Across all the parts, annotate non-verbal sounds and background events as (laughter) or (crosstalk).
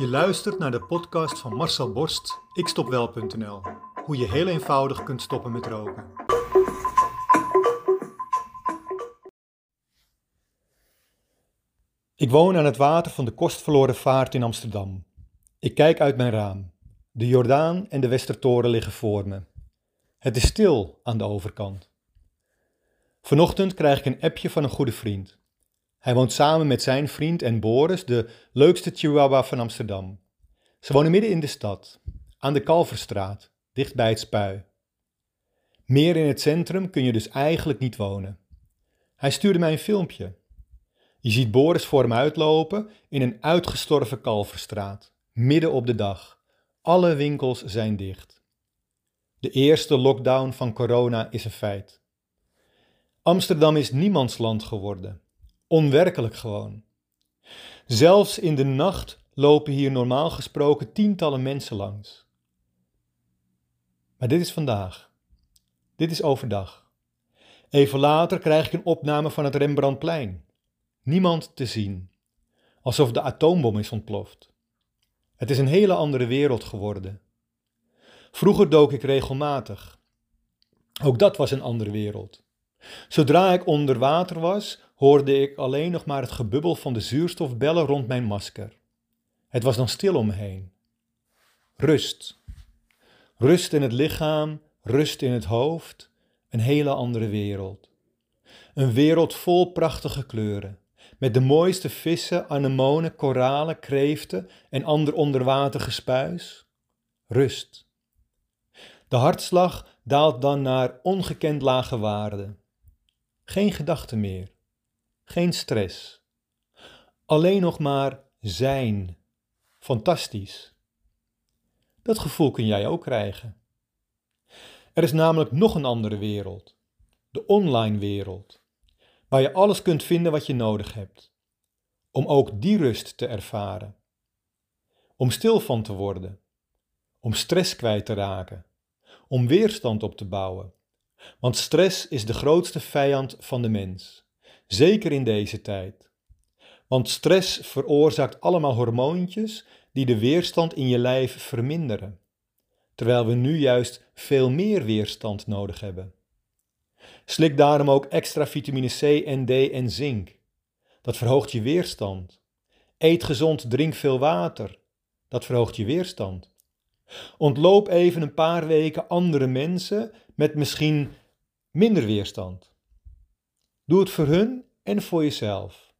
Je luistert naar de podcast van Marcel Borst, ikstopwel.nl. Hoe je heel eenvoudig kunt stoppen met roken. Ik woon aan het water van de kostverloren vaart in Amsterdam. Ik kijk uit mijn raam. De Jordaan en de Westertoren liggen voor me. Het is stil aan de overkant. Vanochtend krijg ik een appje van een goede vriend. Hij woont samen met zijn vriend en Boris, de leukste chihuahua van Amsterdam. Ze wonen midden in de stad, aan de Kalverstraat, dicht bij het spui. Meer in het centrum kun je dus eigenlijk niet wonen. Hij stuurde mij een filmpje. Je ziet Boris voor hem uitlopen in een uitgestorven Kalverstraat, midden op de dag. Alle winkels zijn dicht. De eerste lockdown van corona is een feit. Amsterdam is niemandsland geworden. Onwerkelijk gewoon. Zelfs in de nacht lopen hier normaal gesproken tientallen mensen langs. Maar dit is vandaag. Dit is overdag. Even later krijg ik een opname van het Rembrandtplein. Niemand te zien. Alsof de atoombom is ontploft. Het is een hele andere wereld geworden. Vroeger dook ik regelmatig. Ook dat was een andere wereld. Zodra ik onder water was, hoorde ik alleen nog maar het gebubbel van de zuurstofbellen rond mijn masker. Het was dan stil om me heen. Rust. Rust in het lichaam, rust in het hoofd, een hele andere wereld. Een wereld vol prachtige kleuren, met de mooiste vissen, anemonen, koralen, kreeften en ander onderwater gespuis. Rust. De hartslag daalt dan naar ongekend lage waarden. Geen gedachten meer. Geen stress. Alleen nog maar zijn. Fantastisch. Dat gevoel kun jij ook krijgen. Er is namelijk nog een andere wereld. De online wereld. Waar je alles kunt vinden wat je nodig hebt. Om ook die rust te ervaren. Om stil van te worden. Om stress kwijt te raken. Om weerstand op te bouwen. Want stress is de grootste vijand van de mens. Zeker in deze tijd. Want stress veroorzaakt allemaal hormoontjes die de weerstand in je lijf verminderen. Terwijl we nu juist veel meer weerstand nodig hebben. Slik daarom ook extra vitamine C en D en zink. Dat verhoogt je weerstand. Eet gezond, drink veel water. Dat verhoogt je weerstand. Ontloop even een paar weken andere mensen met misschien minder weerstand. Doe het voor hun en voor jezelf.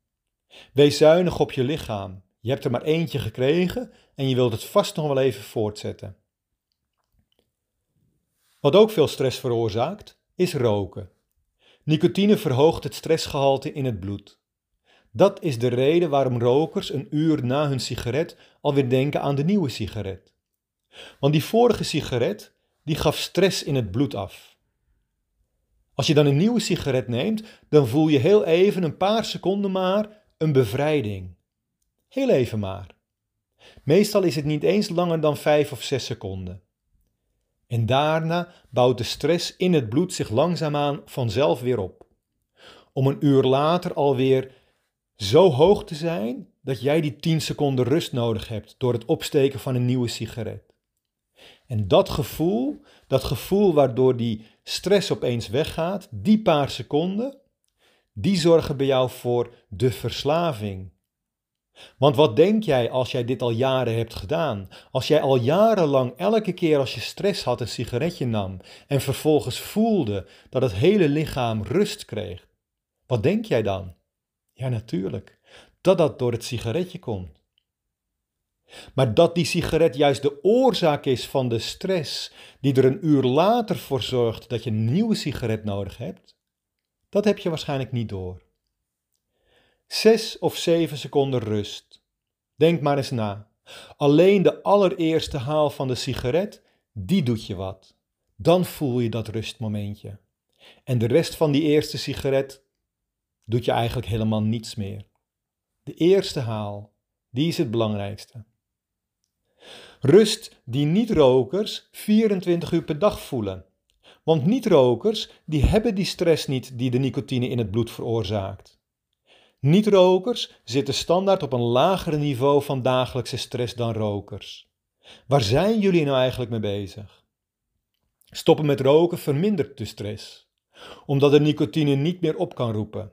Wees zuinig op je lichaam. Je hebt er maar eentje gekregen en je wilt het vast nog wel even voortzetten. Wat ook veel stress veroorzaakt, is roken. Nicotine verhoogt het stressgehalte in het bloed. Dat is de reden waarom rokers een uur na hun sigaret alweer denken aan de nieuwe sigaret. Want die vorige sigaret, die gaf stress in het bloed af. Als je dan een nieuwe sigaret neemt, dan voel je heel even, een paar seconden maar, een bevrijding. Heel even maar. Meestal is het niet eens langer dan vijf of zes seconden. En daarna bouwt de stress in het bloed zich langzaamaan vanzelf weer op. Om een uur later alweer zo hoog te zijn dat jij die 10 seconden rust nodig hebt door het opsteken van een nieuwe sigaret. En dat gevoel, dat gevoel waardoor die stress opeens weggaat, die paar seconden, die zorgen bij jou voor de verslaving. Want wat denk jij als jij dit al jaren hebt gedaan? Als jij al jarenlang elke keer als je stress had een sigaretje nam en vervolgens voelde dat het hele lichaam rust kreeg. Wat denk jij dan? Ja, natuurlijk, dat dat door het sigaretje komt. Maar dat die sigaret juist de oorzaak is van de stress die er een uur later voor zorgt dat je een nieuwe sigaret nodig hebt, dat heb je waarschijnlijk niet door. Zes of zeven seconden rust. Denk maar eens na. Alleen de allereerste haal van de sigaret, die doet je wat. Dan voel je dat rustmomentje. En de rest van die eerste sigaret doet je eigenlijk helemaal niets meer. De eerste haal, die is het belangrijkste. Rust die niet-rokers 24 uur per dag voelen. Want niet-rokers die hebben die stress niet die de nicotine in het bloed veroorzaakt. Niet-rokers zitten standaard op een lager niveau van dagelijkse stress dan rokers. Waar zijn jullie nou eigenlijk mee bezig? Stoppen met roken vermindert de stress, omdat de nicotine niet meer op kan roepen.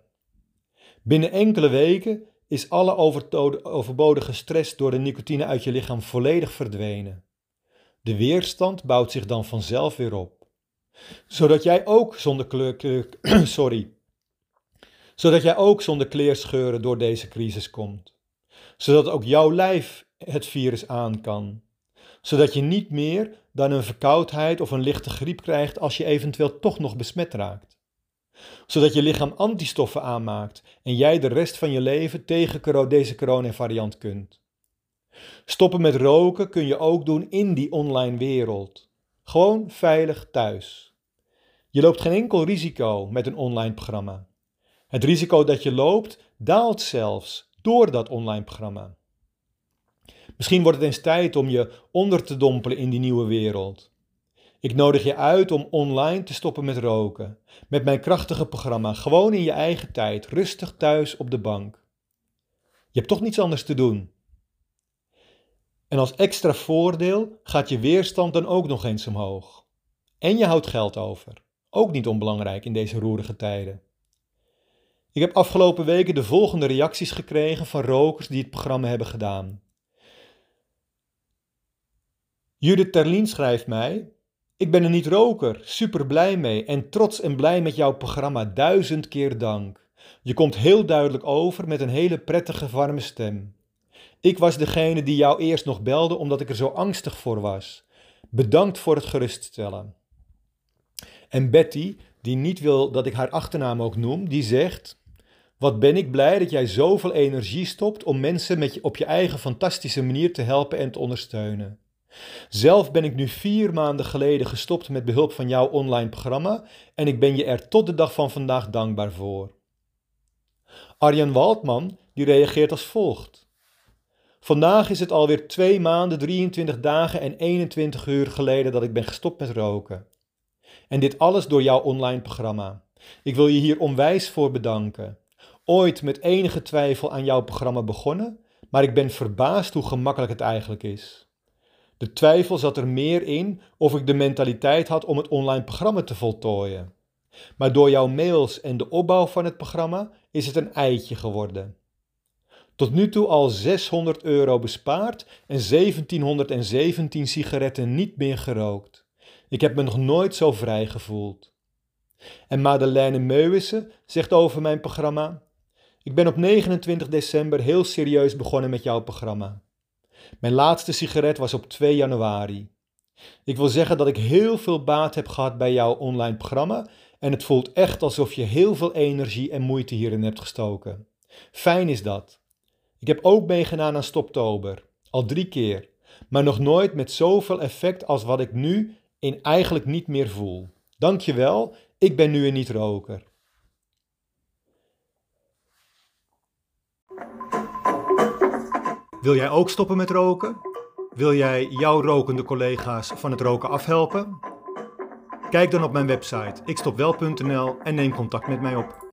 Binnen enkele weken is alle overbodige stress door de nicotine uit je lichaam volledig verdwenen. De weerstand bouwt zich dan vanzelf weer op. (clears throat) Zodat jij ook zonder kleerscheuren door deze crisis komt. Zodat ook jouw lijf het virus aan kan. Zodat je niet meer dan een verkoudheid of een lichte griep krijgt als je eventueel toch nog besmet raakt. Zodat je lichaam antistoffen aanmaakt en jij de rest van je leven tegen deze coronavariant kunt. Stoppen met roken kun je ook doen in die online wereld. Gewoon veilig thuis. Je loopt geen enkel risico met een online programma. Het risico dat je loopt daalt zelfs door dat online programma. Misschien wordt het eens tijd om je onder te dompelen in die nieuwe wereld. Ik nodig je uit om online te stoppen met roken. Met mijn krachtige programma, gewoon in je eigen tijd, rustig thuis op de bank. Je hebt toch niets anders te doen. En als extra voordeel gaat je weerstand dan ook nog eens omhoog. En je houdt geld over. Ook niet onbelangrijk in deze roerige tijden. Ik heb afgelopen weken de volgende reacties gekregen van rokers die het programma hebben gedaan. Judith Terlien schrijft mij: Ik ben een niet-roker, super blij mee en trots en blij met jouw programma. Duizend keer dank. Je komt heel duidelijk over met een hele prettige, warme stem. Ik was degene die jou eerst nog belde omdat ik er zo angstig voor was. Bedankt voor het geruststellen. En Betty, die niet wil dat ik haar achternaam ook noem, die zegt: Wat ben ik blij dat jij zoveel energie stopt om mensen met je, op je eigen fantastische manier te helpen en te ondersteunen. Zelf ben ik nu vier maanden geleden gestopt met behulp van jouw online programma en ik ben je er tot de dag van vandaag dankbaar voor. Arjan Waldman die reageert als volgt. Vandaag is het alweer twee maanden, 23 dagen en 21 uur geleden dat ik ben gestopt met roken. En dit alles door jouw online programma. Ik wil je hier onwijs voor bedanken. Ooit met enige twijfel aan jouw programma begonnen, maar ik ben verbaasd hoe gemakkelijk het eigenlijk is. De twijfel zat er meer in of ik de mentaliteit had om het online programma te voltooien. Maar door jouw mails en de opbouw van het programma is het een eitje geworden. Tot nu toe al 600 euro bespaard en 1717 sigaretten niet meer gerookt. Ik heb me nog nooit zo vrij gevoeld. En Madeleine Meuwissen zegt over mijn programma: Ik ben op 29 december heel serieus begonnen met jouw programma. Mijn laatste sigaret was op 2 januari. Ik wil zeggen dat ik heel veel baat heb gehad bij jouw online programma en het voelt echt alsof je heel veel energie en moeite hierin hebt gestoken. Fijn is dat. Ik heb ook meegedaan aan Stoptober, al drie keer, maar nog nooit met zoveel effect als wat ik nu in eigenlijk niet meer voel. Dankjewel, ik ben nu een niet-roker. Wil jij ook stoppen met roken? Wil jij jouw rokende collega's van het roken afhelpen? Kijk dan op mijn website ikstopwel.nl en neem contact met mij op.